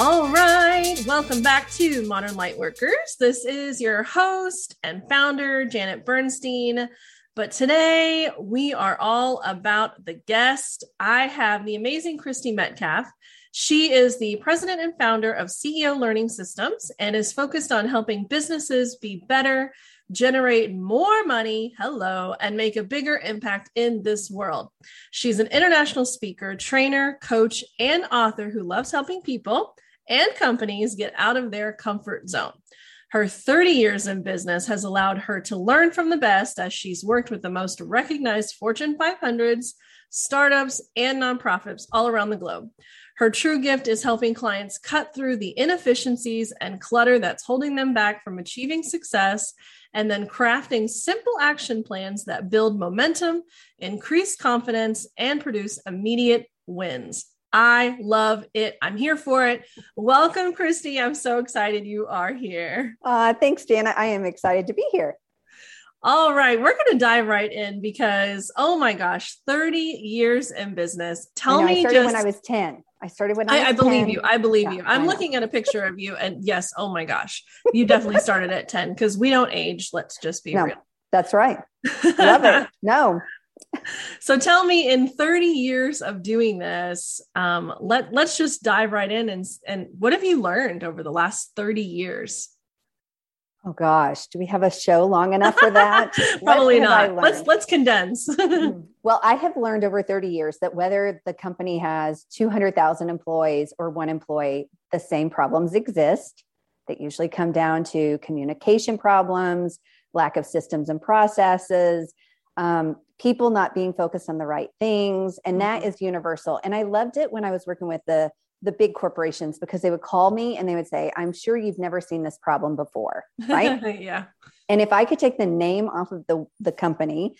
All right, welcome back to Modern Lightworkers. This is your host and founder, Janet Bernstein. But today we are all about the guest. I have the amazing Christy Metcalf. She is the president and founder of CEO Learning Systems and is focused on helping businesses be better, generate more money, hello, and make a bigger impact in this world. She's an international speaker, trainer, coach, and author who loves helping people and companies get out of their comfort zone. Her 30 years in business has allowed her to learn from the best as she's worked with the most recognized Fortune 500s, startups, and nonprofits all around the globe. Her true gift is helping clients cut through the inefficiencies and clutter that's holding them back from achieving success and then crafting simple action plans that build momentum, increase confidence, and produce immediate wins. I love it. I'm here for it. Welcome, Christy. I'm so excited you are here. Uh, thanks, Jana. I am excited to be here. All right, we're going to dive right in because, oh my gosh, 30 years in business. Tell I me I started just when I was 10. I started when I, I, I believe 10. you. I believe Yeah, you. I'm looking at a picture of you, and yes, oh my gosh, you definitely started at 10 because we don't age. Let's just be No, real. That's right. Love it. No, so tell me, in 30 years of doing this, um, let let's just dive right in and and what have you learned over the last 30 years? Oh gosh, do we have a show long enough for that? Probably not. Let's let's condense. Hmm. well, I have learned over 30 years that whether the company has 200,000 employees or one employee, the same problems exist. That usually come down to communication problems, lack of systems and processes, um, people not being focused on the right things, and that is universal. And I loved it when I was working with the the big corporations because they would call me and they would say, "I'm sure you've never seen this problem before, right?" yeah. And if I could take the name off of the, the company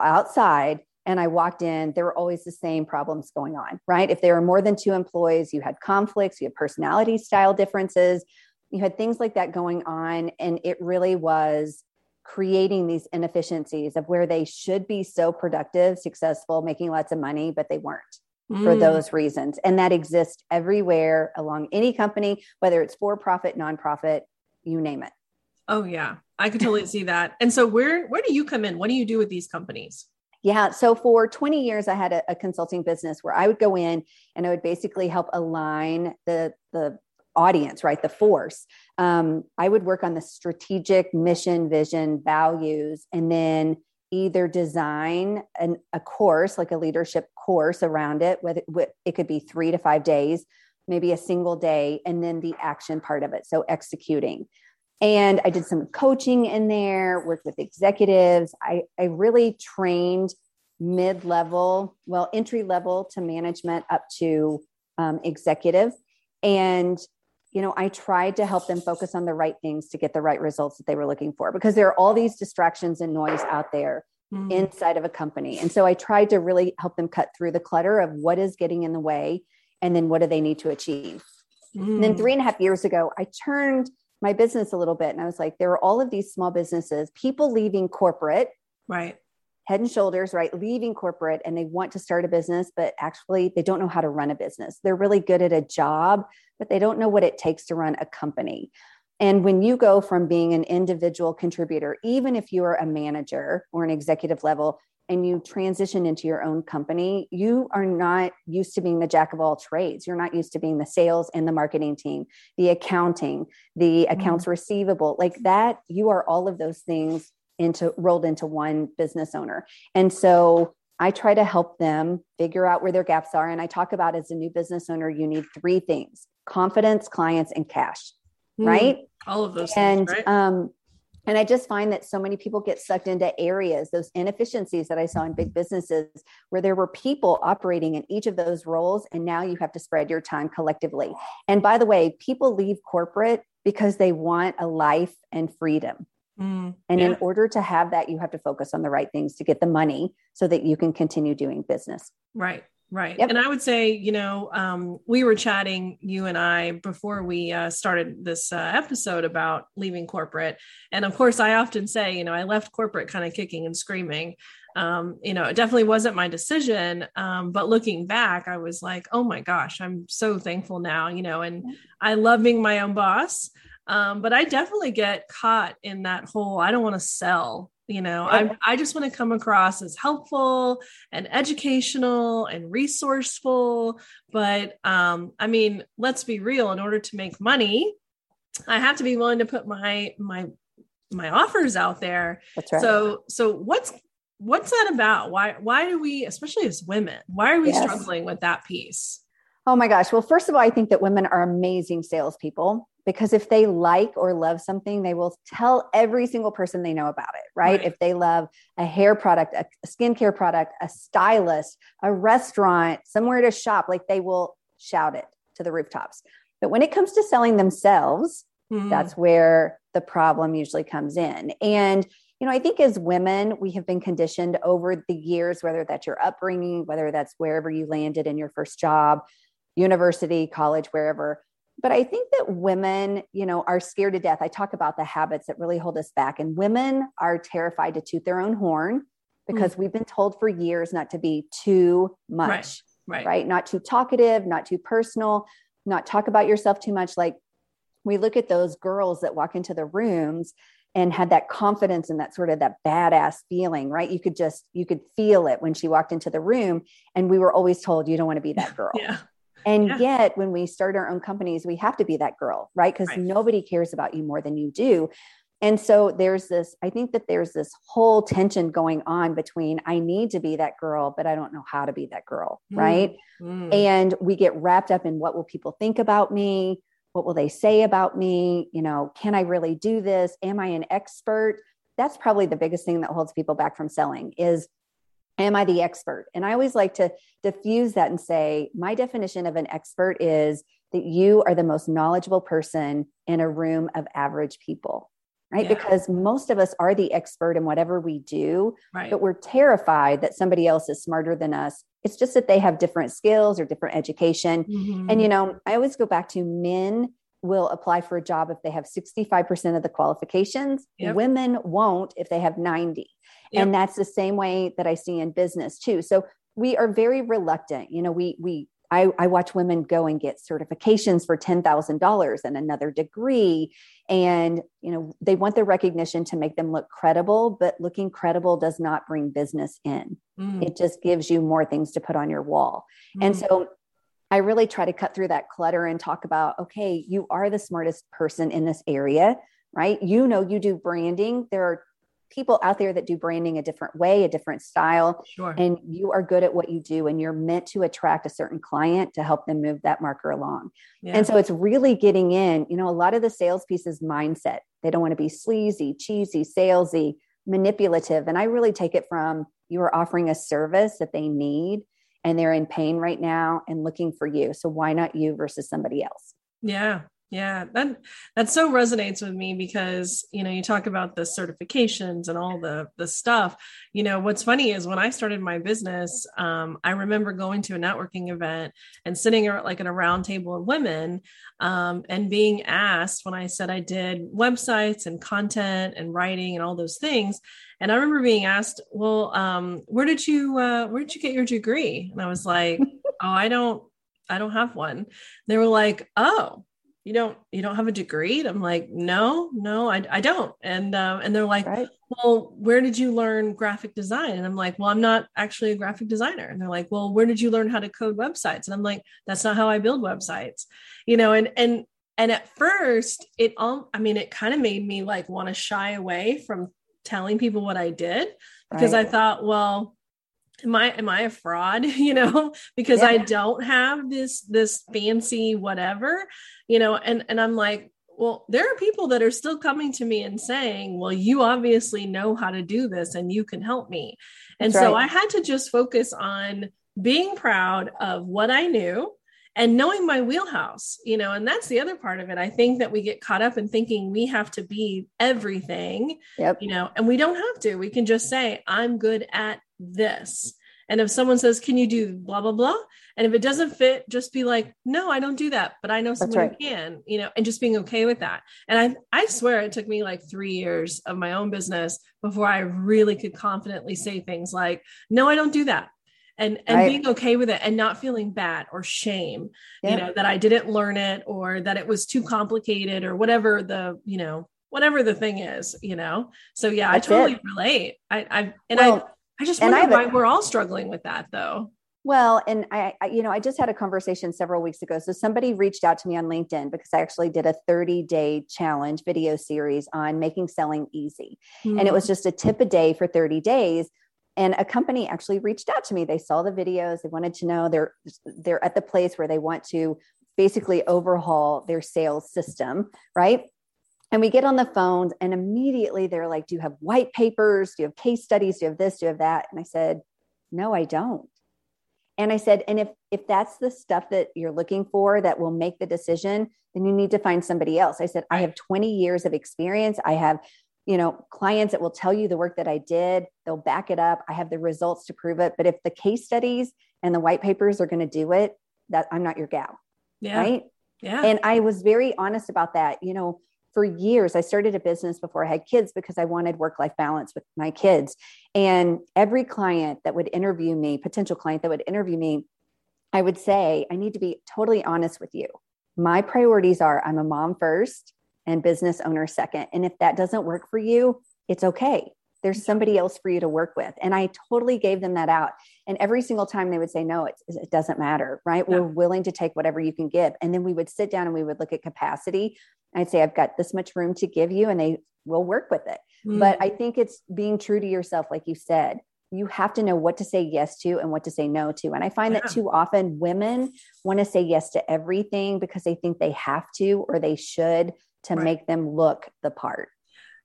outside and I walked in, there were always the same problems going on, right? If there were more than two employees, you had conflicts, you had personality style differences, you had things like that going on. And it really was creating these inefficiencies of where they should be so productive, successful, making lots of money, but they weren't for Mm. those reasons. And that exists everywhere along any company, whether it's for profit, nonprofit, you name it. Oh yeah, I could totally see that. And so where where do you come in? What do you do with these companies? Yeah. So for 20 years, I had a, a consulting business where I would go in and I would basically help align the, the audience, right? The force. Um, I would work on the strategic mission, vision, values, and then either design an, a course, like a leadership course around it, whether it could be three to five days, maybe a single day, and then the action part of it. So executing. And I did some coaching in there, worked with executives. I, I really trained mid level, well, entry level to management up to um, executive. And, you know, I tried to help them focus on the right things to get the right results that they were looking for because there are all these distractions and noise out there Mm. inside of a company. And so I tried to really help them cut through the clutter of what is getting in the way and then what do they need to achieve. And then Mm. three and a half years ago, I turned my business a little bit and I was like, there are all of these small businesses, people leaving corporate, right. Head and shoulders, right? Leaving corporate and they want to start a business, but actually they don't know how to run a business. They're really good at a job, but they don't know what it takes to run a company. And when you go from being an individual contributor, even if you are a manager or an executive level, and you transition into your own company, you are not used to being the jack of all trades. You're not used to being the sales and the marketing team, the accounting, the mm-hmm. accounts receivable, like that. You are all of those things into rolled into one business owner. And so I try to help them figure out where their gaps are. And I talk about as a new business owner, you need three things confidence, clients, and cash, Mm. right? All of those and things, right? um and i just find that so many people get sucked into areas those inefficiencies that i saw in big businesses where there were people operating in each of those roles and now you have to spread your time collectively and by the way people leave corporate because they want a life and freedom Mm. and Yeah. in order to have that you have to focus on the right things to get the money so that you can continue doing business Right. Right. Yep. And I would say, you know, um, we were chatting, you and I, before we uh, started this uh, episode about leaving corporate. And of course, I often say, you know, I left corporate kind of kicking and screaming. um, you know, it definitely wasn't my decision. Um, but looking back, I was like, oh my gosh, I'm so thankful now, you know, and I love being my own boss. Um, but I definitely get caught in that whole I don't want to sell. You know, I, I just want to come across as helpful and educational and resourceful. But um, I mean, let's be real. In order to make money, I have to be willing to put my my my offers out there. That's right. So so what's what's that about? Why why do we, especially as women, why are we yes. struggling with that piece? Oh my gosh. Well, first of all, I think that women are amazing salespeople because if they like or love something, they will tell every single person they know about it, right? right. If they love a hair product, a skincare product, a stylist, a restaurant, somewhere to shop, like they will shout it to the rooftops. But when it comes to selling themselves, mm-hmm. that's where the problem usually comes in. And you know, I think as women, we have been conditioned over the years, whether that's your upbringing, whether that's wherever you landed in your first job, university, college, wherever. But I think that women, you know, are scared to death. I talk about the habits that really hold us back, and women are terrified to toot their own horn because mm. we've been told for years not to be too much, right. right? Right. Not too talkative, not too personal, not talk about yourself too much. Like we look at those girls that walk into the rooms and had that confidence and that sort of that badass feeling right you could just you could feel it when she walked into the room and we were always told you don't want to be that girl yeah and yeah. yet when we start our own companies we have to be that girl right because right. nobody cares about you more than you do and so there's this i think that there's this whole tension going on between i need to be that girl but i don't know how to be that girl mm. right mm. and we get wrapped up in what will people think about me what will they say about me you know can i really do this am i an expert that's probably the biggest thing that holds people back from selling is am i the expert and i always like to diffuse that and say my definition of an expert is that you are the most knowledgeable person in a room of average people right yeah. because most of us are the expert in whatever we do right. but we're terrified that somebody else is smarter than us it's just that they have different skills or different education. Mm-hmm. And, you know, I always go back to men will apply for a job if they have 65% of the qualifications. Yep. Women won't if they have 90. Yep. And that's the same way that I see in business too. So we are very reluctant. You know, we we I, I watch women go and get certifications for $10,000 and another degree. And, you know, they want the recognition to make them look credible, but looking credible does not bring business in. Mm. It just gives you more things to put on your wall. Mm. And so I really try to cut through that clutter and talk about, okay, you are the smartest person in this area, right? You know, you do branding. There are people out there that do branding a different way, a different style. Sure. And you are good at what you do and you're meant to attract a certain client to help them move that marker along. Yeah. And so it's really getting in, you know, a lot of the sales pieces mindset. They don't want to be sleazy, cheesy, salesy, manipulative. And I really take it from you are offering a service that they need and they're in pain right now and looking for you. So why not you versus somebody else? Yeah. Yeah, that that so resonates with me because you know you talk about the certifications and all the the stuff. You know what's funny is when I started my business, um, I remember going to a networking event and sitting at like at a round table of women um, and being asked when I said I did websites and content and writing and all those things. And I remember being asked, "Well, um, where did you uh, where did you get your degree?" And I was like, "Oh, I don't I don't have one." They were like, "Oh." You don't you don't have a degree? And i'm like no no i, I don't. And um, and they're like right. well where did you learn graphic design? And i'm like well i'm not actually a graphic designer. And they're like well where did you learn how to code websites? And i'm like that's not how i build websites. You know and and and at first it all i mean it kind of made me like want to shy away from telling people what i did because right. i thought well am i am i a fraud you know because yeah. i don't have this this fancy whatever you know and and i'm like well there are people that are still coming to me and saying well you obviously know how to do this and you can help me and That's so right. i had to just focus on being proud of what i knew and knowing my wheelhouse you know and that's the other part of it i think that we get caught up in thinking we have to be everything yep. you know and we don't have to we can just say i'm good at this And if someone says, Can you do blah, blah, blah? And if it doesn't fit, just be like, No, I don't do that, but I know someone right. who can, you know, and just being okay with that. And I, I swear it took me like three years of my own business before I really could confidently say things like, No, I don't do that and and right. being okay with it and not feeling bad or shame you know that i didn't learn it or that it was too complicated or whatever the you know whatever the thing is you know so yeah That's i totally it. relate i i and well, i i just wonder why we're all struggling with that though well, and I, I, you know, I just had a conversation several weeks ago. So somebody reached out to me on LinkedIn because I actually did a 30 day challenge video series on making selling easy. Mm-hmm. And it was hmm. just a tip a day for 30 days and a company actually reached out to me they saw the videos they wanted to know they're they're at the place where they want to basically overhaul their sales system right and we get on the phones and immediately they're like do you have white papers? Do you have case studies? Do you have this? Do you have that? And i said no i don't. And i said and if if that's the stuff that you're looking for that will make the decision then you need to find somebody else. I said i have 20 years of experience. I have you know clients that will tell you the work that i did. They'll back it up. I have the results to prove it. But if the case studies and the white papers are going to do it that i'm not your gal. Yeah. right? Yeah. And i was very honest about that. You know for years i started a business before i had kids because i wanted work life balance with my kids and every client that would interview me potential client that would interview me i would say i need to be totally honest with you my priorities are i'm a mom first and business owner second. And if that doesn't work for you, it's okay. There's somebody else for you to work with. And I totally gave them that out. And every single time they would say, no, it, it doesn't matter, right? Yeah. We're willing to take whatever you can give. And then we would sit down and we would look at capacity. I'd say, I've got this much room to give you, and they will work with it. Mm. But I think it's being true to yourself, like you said you have to know what to say yes to and what to say no to. And I find yeah. that too often women want to say yes to everything because they think they have to or they should to right. make them look the part.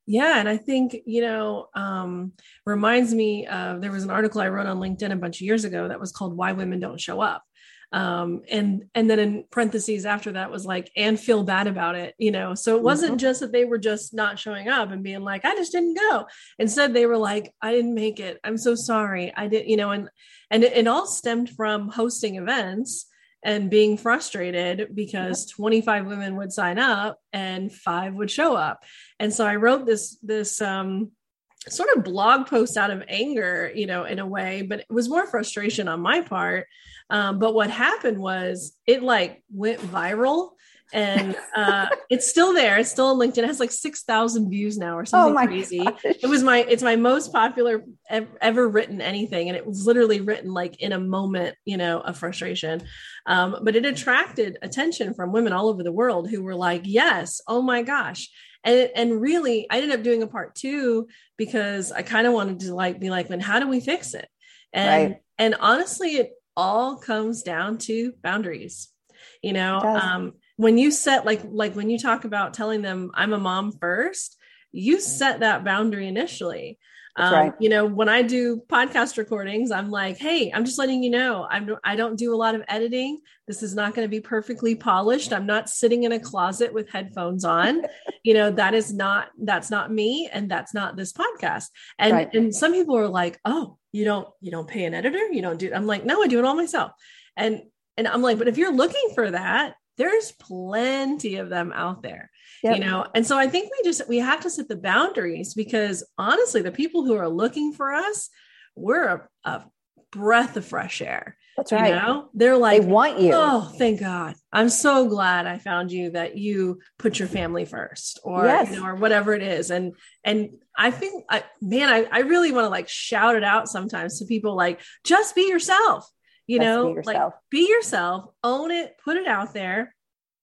Yeah, and I think you know um, reminds me of there was an article I wrote on LinkedIn a bunch of years ago that was called "Why Women Don't Show Up," um, and and then in parentheses after that was like and feel bad about it, you know. So it wasn't mm-hmm. just that they were just not showing up and being like I just didn't go. Instead, they were like I didn't make it. I'm so sorry. I did, you know, and and it, it all stemmed from hosting events and being frustrated because 25 women would sign up and five would show up and so i wrote this this um, sort of blog post out of anger you know in a way but it was more frustration on my part um, but what happened was it like went viral and uh, it's still there. It's still on LinkedIn. It has like six thousand views now or oh something oh crazy. Gosh. It was my it's my most popular ever, ever, written anything, and it was literally written like in a moment, you know, of frustration. Um, but it attracted attention from women all over the world who were like, "Yes, oh my gosh." And, and really, I ended up doing a part two because I kind of wanted to like be like, then how do we fix it? And right. and honestly, it all comes down to boundaries you know um, when you set like like when you talk about telling them i'm a mom first you set that boundary initially um, right. you know when i do podcast recordings i'm like hey i'm just letting you know i'm i don't do a lot of editing. This is not going to be perfectly polished. I'm not sitting in a closet with headphones on. You know that is not that's not me and that's not this podcast. And right. and some people are like oh you don't you don't pay an editor? You don't do i'm like no i do it all myself. And and i'm like but if you're looking for that there's plenty of them out there yep. you know? And so i think we just we have to set the boundaries because honestly the people who are looking for us we're a, a breath of fresh air that's right. you know? They're like they want you. Oh thank god. I'm so glad i found you that you put your family first or yes. you know or whatever it is. And and i think I, man i, I really want to like shout it out sometimes to people like just be yourself you know be like be yourself own it put it out there.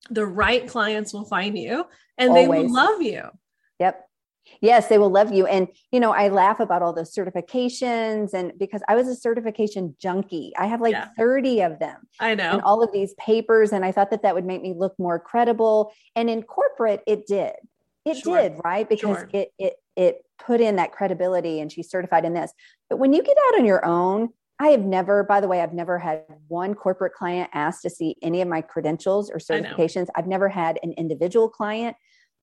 The right clients will find you and Always. they will love you. Yep. Yes they will love you. And you know i laugh about all those certifications and because i was a certification junkie. I have like yeah. 30 of them i know. and all of these papers and i thought that that would make me look more credible. And in corporate it did. It sure. did right? Because sure. it it it put in that credibility and she's certified in this. But when you get out on your own I have never, by the way, I've never had one corporate client ask to see any of my credentials or certifications. I've never had an individual client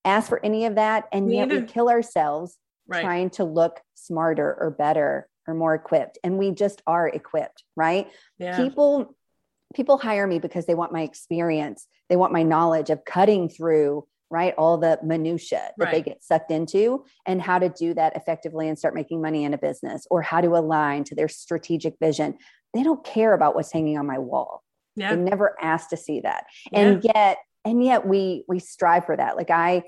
ask for any of that. And Me yet either. we kill ourselves right. trying to look smarter or better or more equipped and we just are equipped right Yeah. people people hire me because they want my experience they want my knowledge of cutting through right? All the minutia that they get sucked into and how to do that effectively and start making money in a business or how to align to their strategic vision. They don't care about what's hanging on my wall. Yeah. they never asked to see that. Yeah. and yet and yet we we strive for that. Like i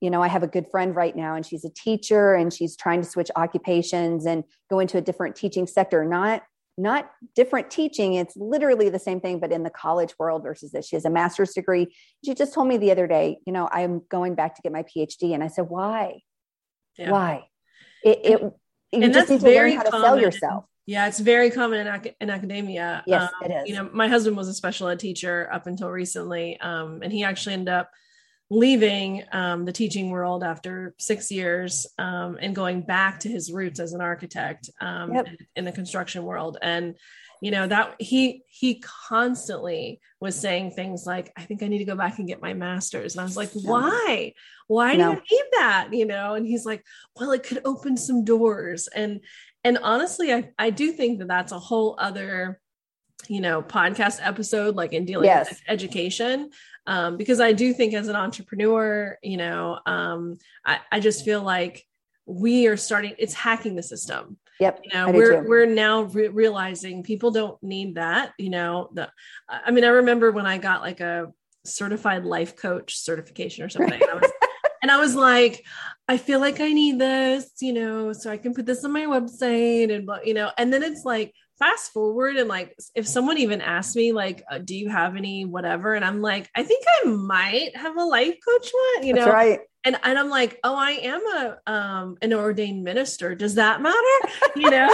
you know i have a good friend right now and she's a teacher and she's trying to switch occupations and go into a different teaching sector not not different teaching it's literally the same thing but in the college world versus this she has a master's degree she just told me the other day you know i'm going back to get my phd and i said why Yeah. why it, it you and just need to learn very how to sell yourself Yeah, it's very common in, ac- in academia. Yes, Um, it is. You know, my husband was a special ed teacher up until recently, um, and he actually ended up leaving um, the teaching world after six years um, and going back to his roots as an architect um, Yep. in the construction world. And you know that he he constantly was saying things like, "I think I need to go back and get my master's," and I was like, No. "Why? Why do you need that?" You know, and he's like, "Well, it could open some doors." And and honestly i i do think that that's a whole other you know podcast episode like in dealing Yes. with education um, because i do think as an entrepreneur you know um, I, I just feel like we are starting it's hacking the system yep you know we're too. we're now re- realizing people don't need that you know the i mean i remember when i got like a certified life coach certification or something and I was and I was like, I feel like I need this, you know, so I can put this on my website and, you know, and then it's like, fast forward and like, if someone even asked me, like, uh, do you have any whatever? And I'm like, I think I might have a life coach one, you that's know, right and, and I'm like, oh, I am a um an ordained minister. Does that matter? You know,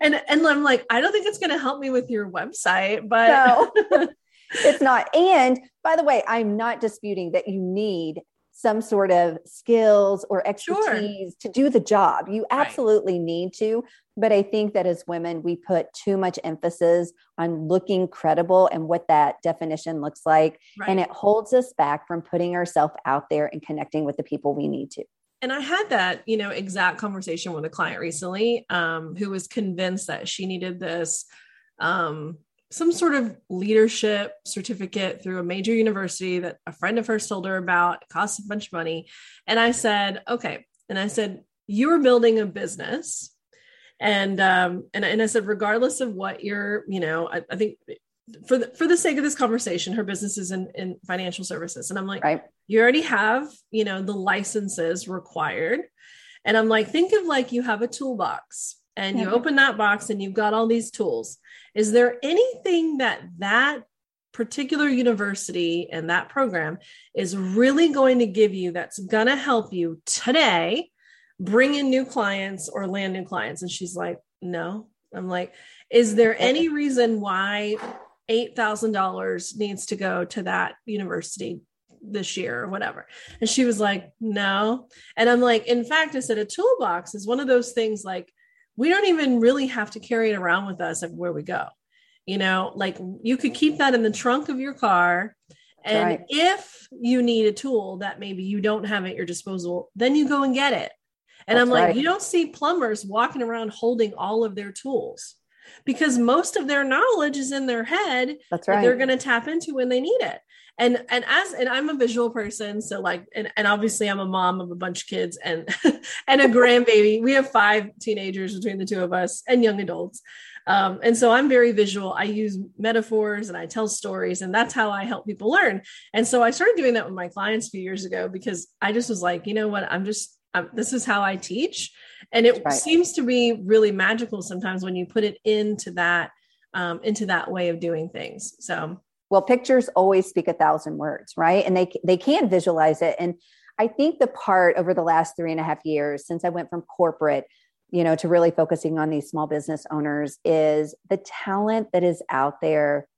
and and I'm like, I don't think it's going to help me with your website, but no it's not and by the way i'm not disputing that you need some sort of skills or expertise to do the job you Right. absolutely need to but i think that as women we put too much emphasis on looking credible and what that definition looks like right. and it holds us back from putting ourselves out there and connecting with the people we need to and I had that, you know, exact conversation with a client recently um, who was convinced that she needed this um, some sort of leadership certificate through a major university that a friend of hers told her about. It costs a bunch of money. And I said, okay. And I said, you're building a business. And um, and, and I said, regardless of what you're, you know, I, I think for the for the sake of this conversation, her business is in, in financial services. And I'm like, right you already have you know the licenses required and i'm like think of like you have a toolbox and you open that box and you've got all these tools. Is there anything that that particular university and that program is really going to give you that's going to help you today bring in new clients or land new clients? And she's like no. I'm like is there any reason why $8000 needs to go to that university this year or whatever. And she was like, no. And I'm like, in fact, I said a toolbox is one of those things like we don't even really have to carry it around with us everywhere we go. You know, like you could keep that in the trunk of your car. And right. if you need a tool that maybe you don't have at your disposal, then you go and get it. And I'm like, right. you don't see plumbers walking around holding all of their tools because most of their knowledge is in their head that's that right they're going to tap into when they need it and and as and i'm a visual person so like and, and obviously i'm a mom of a bunch of kids and and a grandbaby. We have five teenagers between the two of us and young adults. Um, and so i'm very visual. I use metaphors and i tell stories and that's how i help people learn. And so i started doing that with my clients a few years ago because i just was like you know what? I'm just this is how i teach. And it Right. seems to be really magical sometimes when you put it into that um, into that way of doing things. So well pictures always speak a thousand words right? And they they can visualize it. And i think the part over the last three and a half years since i went from corporate you know to really focusing on these small business owners is the talent that is out there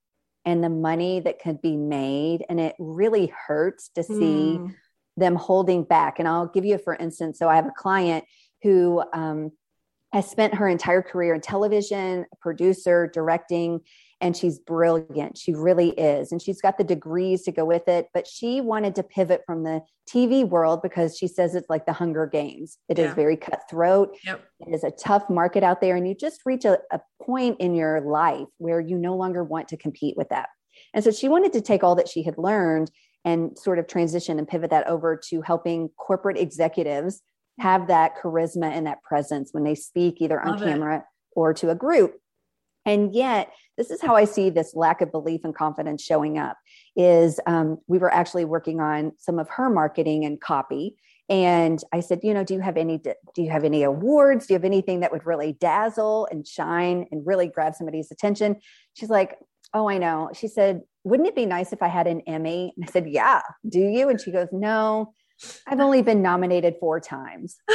and the money that could be made. And it really hurts to see Mm, them holding back. And I'll give you, for instance, so I have a client who um, has spent her entire career in television, producer, directing, and she's brilliant. She really is. And she's got the degrees to go with it. But she wanted to pivot from the TV world because she says it's like the Hunger Games. It yeah. is very cutthroat. Yep. It is a tough market out there. And you just reach a, a point in your life where you no longer want to compete with that. And so she wanted to take all that she had learned and sort of transition and pivot that over to helping corporate executives have that charisma and that presence when they speak either on Love camera it. or to a group. And yet, this is how I see this lack of belief and confidence showing up. Is um, we were actually working on some of her marketing and copy, and I said, you know, do you have any do you have any awards? Do you have anything that would really dazzle and shine and really grab somebody's attention? She's like, oh, I know. She said, wouldn't it be nice if I had an Emmy? And I said, yeah. Do you? And she goes, no. I've only been nominated four times.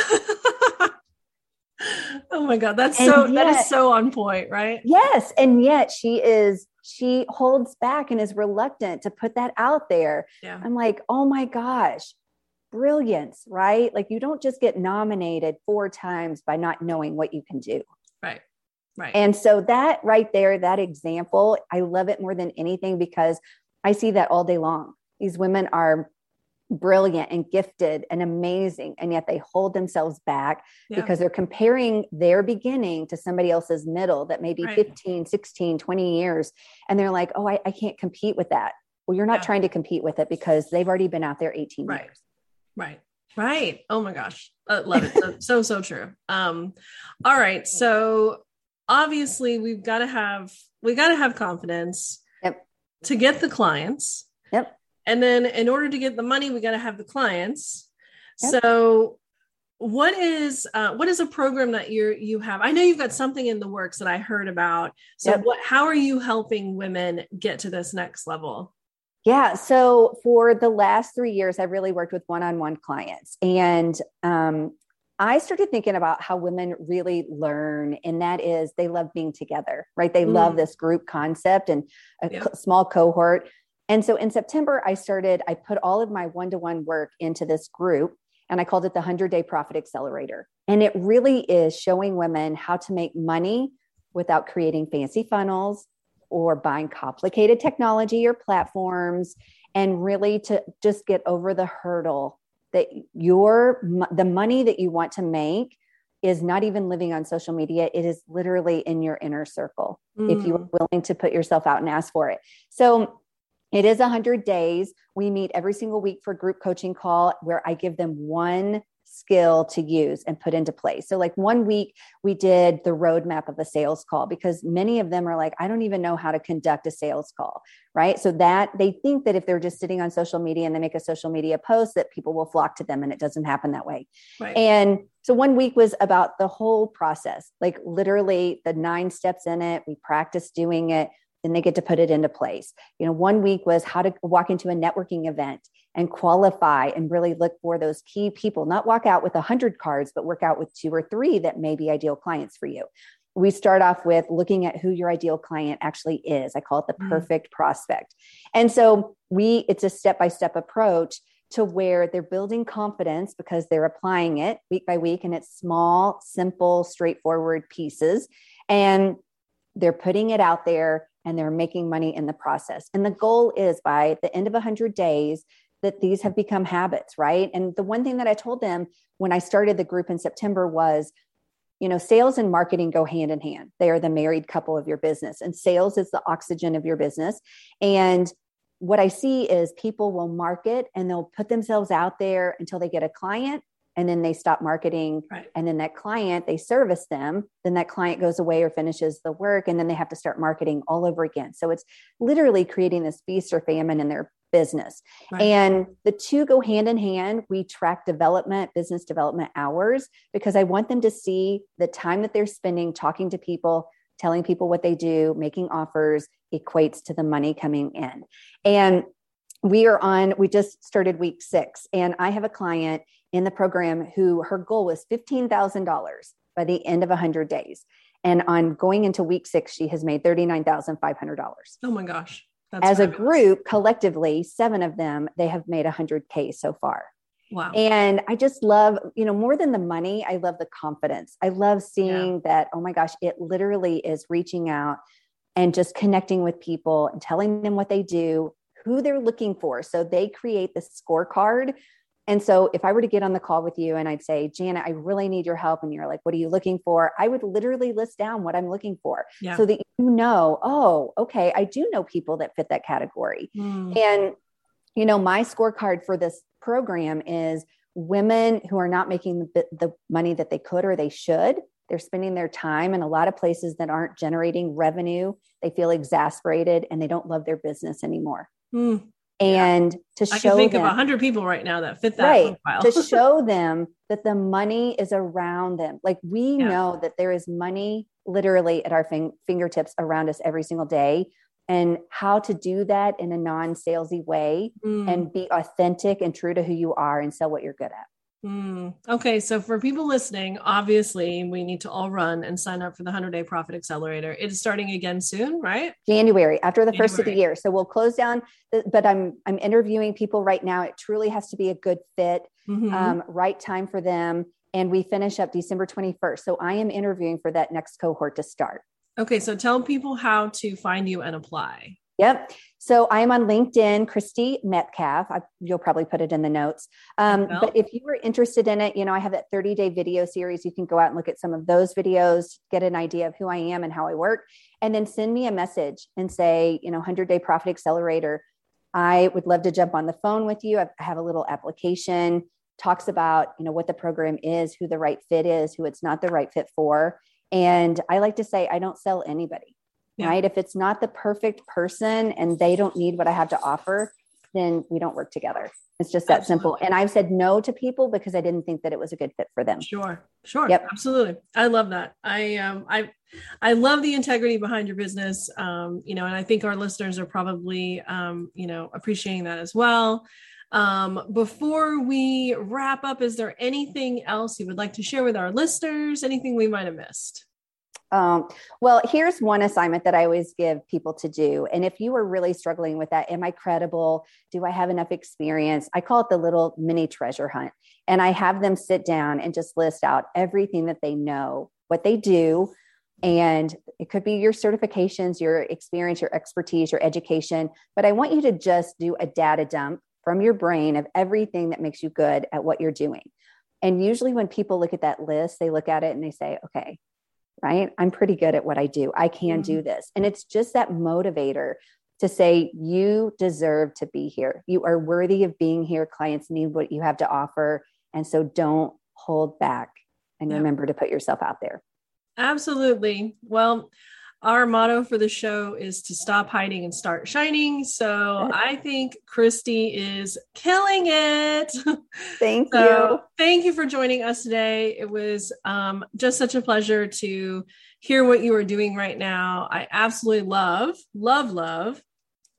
oh my god that's and so yet, that is so on point right? Yes and yet she is she holds back and is reluctant to put that out there. Yeah. i'm like oh my gosh brilliance right? Like you don't just get nominated four times by not knowing what you can do. Right right. And so that right there that example i love it more than anything because i see that all day long. These women are brilliant and gifted and amazing and yet they hold themselves back yeah. because they're comparing their beginning to somebody else's middle that may be right. 15 16 20 years and they're like oh I, I can't compete with that well you're not yeah. trying to compete with it because they've already been out there 18 right. years right right oh my gosh I love it so, so so true um all right so obviously we've got to have we got to have confidence yep. to get the clients yep and then in order to get the money we got to have the clients yep. so what is uh, what is a program that you you have i know you've got something in the works that i heard about so yep. what how are you helping women get to this next level yeah so for the last three years i've really worked with one-on-one clients and um, I started thinking about how women really learn, and that is they love being together, right? They mm. love this group concept and a yeah. small cohort. And so in September, I started, I put all of my one to one work into this group and I called it the 100 Day Profit Accelerator. And it really is showing women how to make money without creating fancy funnels or buying complicated technology or platforms and really to just get over the hurdle that your the money that you want to make is not even living on social media it is literally in your inner circle mm. if you are willing to put yourself out and ask for it so it is 100 days. We meet every single week for group coaching call where I give them one skill to use and put into place. So, like one week, we did the roadmap of a sales call because many of them are like, I don't even know how to conduct a sales call, right? So, that they think that if they're just sitting on social media and they make a social media post, that people will flock to them, and it doesn't happen that way. Right. And so, one week was about the whole process, like literally the nine steps in it. We practiced doing it then they get to put it into place. You know, one week was how to walk into a networking event and qualify and really look for those key people, not walk out with a hundred cards, but work out with two or three that may be ideal clients for you. We start off with looking at who your ideal client actually is. I call it the mm. perfect mm. prospect. And so we, it's a step-by-step approach to where they're building confidence because they're applying it week by week and it's small, simple, straightforward pieces. And they're putting it out there and they're making money in the process. And the goal is by the end of 100 days that these have become habits, right? And the one thing that I told them when I started the group in September was, you know, sales and marketing go hand in hand. They are the married couple of your business, and sales is the oxygen of your business. And what I see is people will market and they'll put themselves out there until they get a client and then they stop marketing right. and then that client they service them then that client goes away or finishes the work and then they have to start marketing all over again so it's literally creating this feast or famine in their business right. and the two go hand in hand we track development business development hours because i want them to see the time that they're spending talking to people telling people what they do making offers equates to the money coming in and we are on we just started week six and i have a client in the program who her goal was $15,000 by the end of 100 days. And on going into week six, she has made $39,500. Oh my gosh. That's As fabulous. a group, collectively, seven of them, they have made 100K so far. Wow. And I just love, you know, more than the money, I love the confidence. I love seeing yeah. that, oh my gosh, it literally is reaching out and just connecting with people and telling them what they do, who they're looking for. So they create the scorecard. And so if I were to get on the call with you and I'd say, Janet, I really need your help. And you're like, what are you looking for? I would literally list down what I'm looking for yeah. so that you know, oh, okay, I do know people that fit that category. Mm. And, you know, my scorecard for this program is women who are not making the, the money that they could or they should they're spending their time in a lot of places that aren't generating revenue. They feel exasperated and they don't love their business anymore. Mm. And to show I can think them, of hundred people right now that fit that right, to show them that the money is around them. Like we yeah. know that there is money literally at our fin- fingertips around us every single day and how to do that in a non-salesy way mm. and be authentic and true to who you are and sell what you're good at. Mm, okay, so for people listening, obviously we need to all run and sign up for the 100 Day Profit Accelerator. It is starting again soon, right? January after the January. first of the year. So we'll close down, but I'm I'm interviewing people right now. It truly has to be a good fit, mm-hmm. um, right time for them, and we finish up December 21st. So I am interviewing for that next cohort to start. Okay, so tell people how to find you and apply. Yep. So I am on LinkedIn, Christy Metcalf. I, you'll probably put it in the notes. Um, but if you were interested in it, you know, I have that 30 day video series. You can go out and look at some of those videos, get an idea of who I am and how I work, and then send me a message and say, you know, 100 day profit accelerator. I would love to jump on the phone with you. I have a little application talks about, you know, what the program is, who the right fit is, who it's not the right fit for. And I like to say, I don't sell anybody yeah. right? If it's not the perfect person and they don't need what I have to offer, then we don't work together. It's just that absolutely. simple. And I've said no to people because I didn't think that it was a good fit for them. Sure. Sure. Yep. Absolutely. I love that. I um I I love the integrity behind your business. Um, you know, and I think our listeners are probably um, you know, appreciating that as well. Um, before we wrap up, is there anything else you would like to share with our listeners? Anything we might have missed? Um, well, here's one assignment that I always give people to do. And if you are really struggling with that, am I credible? Do I have enough experience? I call it the little mini treasure hunt. And I have them sit down and just list out everything that they know, what they do. And it could be your certifications, your experience, your expertise, your education. But I want you to just do a data dump from your brain of everything that makes you good at what you're doing. And usually, when people look at that list, they look at it and they say, okay, right? I'm pretty good at what I do. I can mm-hmm. do this. And it's just that motivator to say, you deserve to be here. You are worthy of being here. Clients need what you have to offer. And so don't hold back and yeah. remember to put yourself out there. Absolutely. Well, our motto for the show is to stop hiding and start shining. So I think Christy is killing it. Thank so you. Thank you for joining us today. It was um, just such a pleasure to hear what you are doing right now. I absolutely love, love, love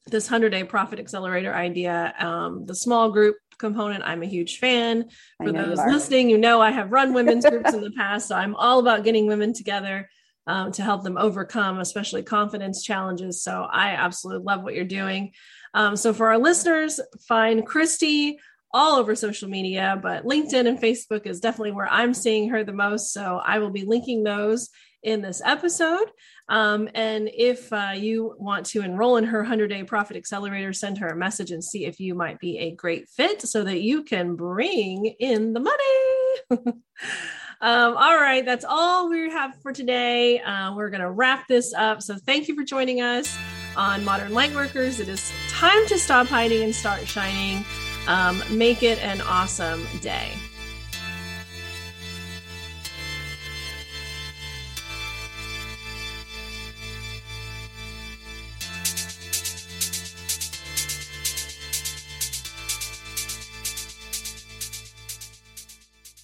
this 100 day profit accelerator idea. Um, the small group component, I'm a huge fan. For those listening, you know I have run women's groups in the past. So I'm all about getting women together um, to help them overcome, especially confidence challenges. So I absolutely love what you're doing. Um, so for our listeners, find Christy all over social media, but LinkedIn and Facebook is definitely where I'm seeing her the most. So I will be linking those in this episode. Um, and if uh, you want to enroll in her 100 day profit accelerator, send her a message and see if you might be a great fit so that you can bring in the money. Um, all right, that's all we have for today. Uh, we're going to wrap this up. So thank you for joining us on Modern Lightworkers. It is time to stop hiding and start shining. Um, make it an awesome day.